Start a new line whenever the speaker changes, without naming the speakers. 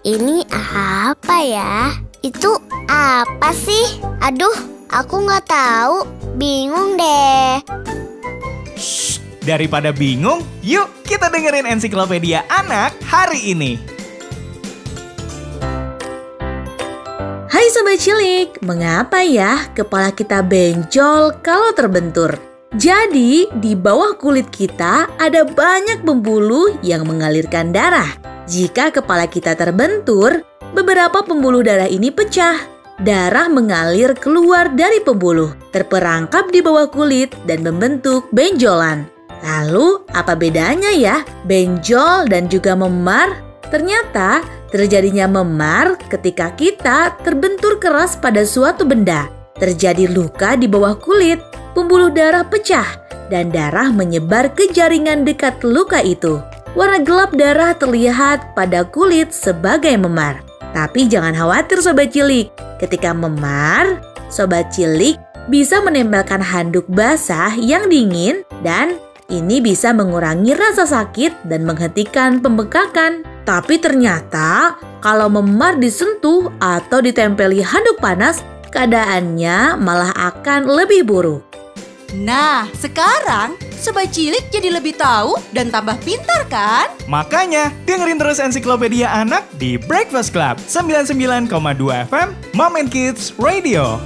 ini apa ya? Itu apa sih? Aduh, aku nggak tahu. Bingung deh.
Shh, daripada bingung, yuk kita dengerin ensiklopedia anak hari ini.
Hai Sobat Cilik, mengapa ya kepala kita benjol kalau terbentur? Jadi, di bawah kulit kita ada banyak pembuluh yang mengalirkan darah. Jika kepala kita terbentur, beberapa pembuluh darah ini pecah. Darah mengalir keluar dari pembuluh, terperangkap di bawah kulit dan membentuk benjolan. Lalu, apa bedanya ya benjol dan juga memar? Ternyata, terjadinya memar ketika kita terbentur keras pada suatu benda. Terjadi luka di bawah kulit pembuluh darah pecah dan darah menyebar ke jaringan dekat luka itu. Warna gelap darah terlihat pada kulit sebagai memar. Tapi jangan khawatir sobat cilik, ketika memar, sobat cilik bisa menempelkan handuk basah yang dingin dan ini bisa mengurangi rasa sakit dan menghentikan pembekakan. Tapi ternyata kalau memar disentuh atau ditempeli handuk panas, keadaannya malah akan lebih buruk.
Nah, sekarang Sobat Cilik jadi lebih tahu dan tambah pintar kan?
Makanya, dengerin terus ensiklopedia anak di Breakfast Club 99,2 FM Mom and Kids Radio.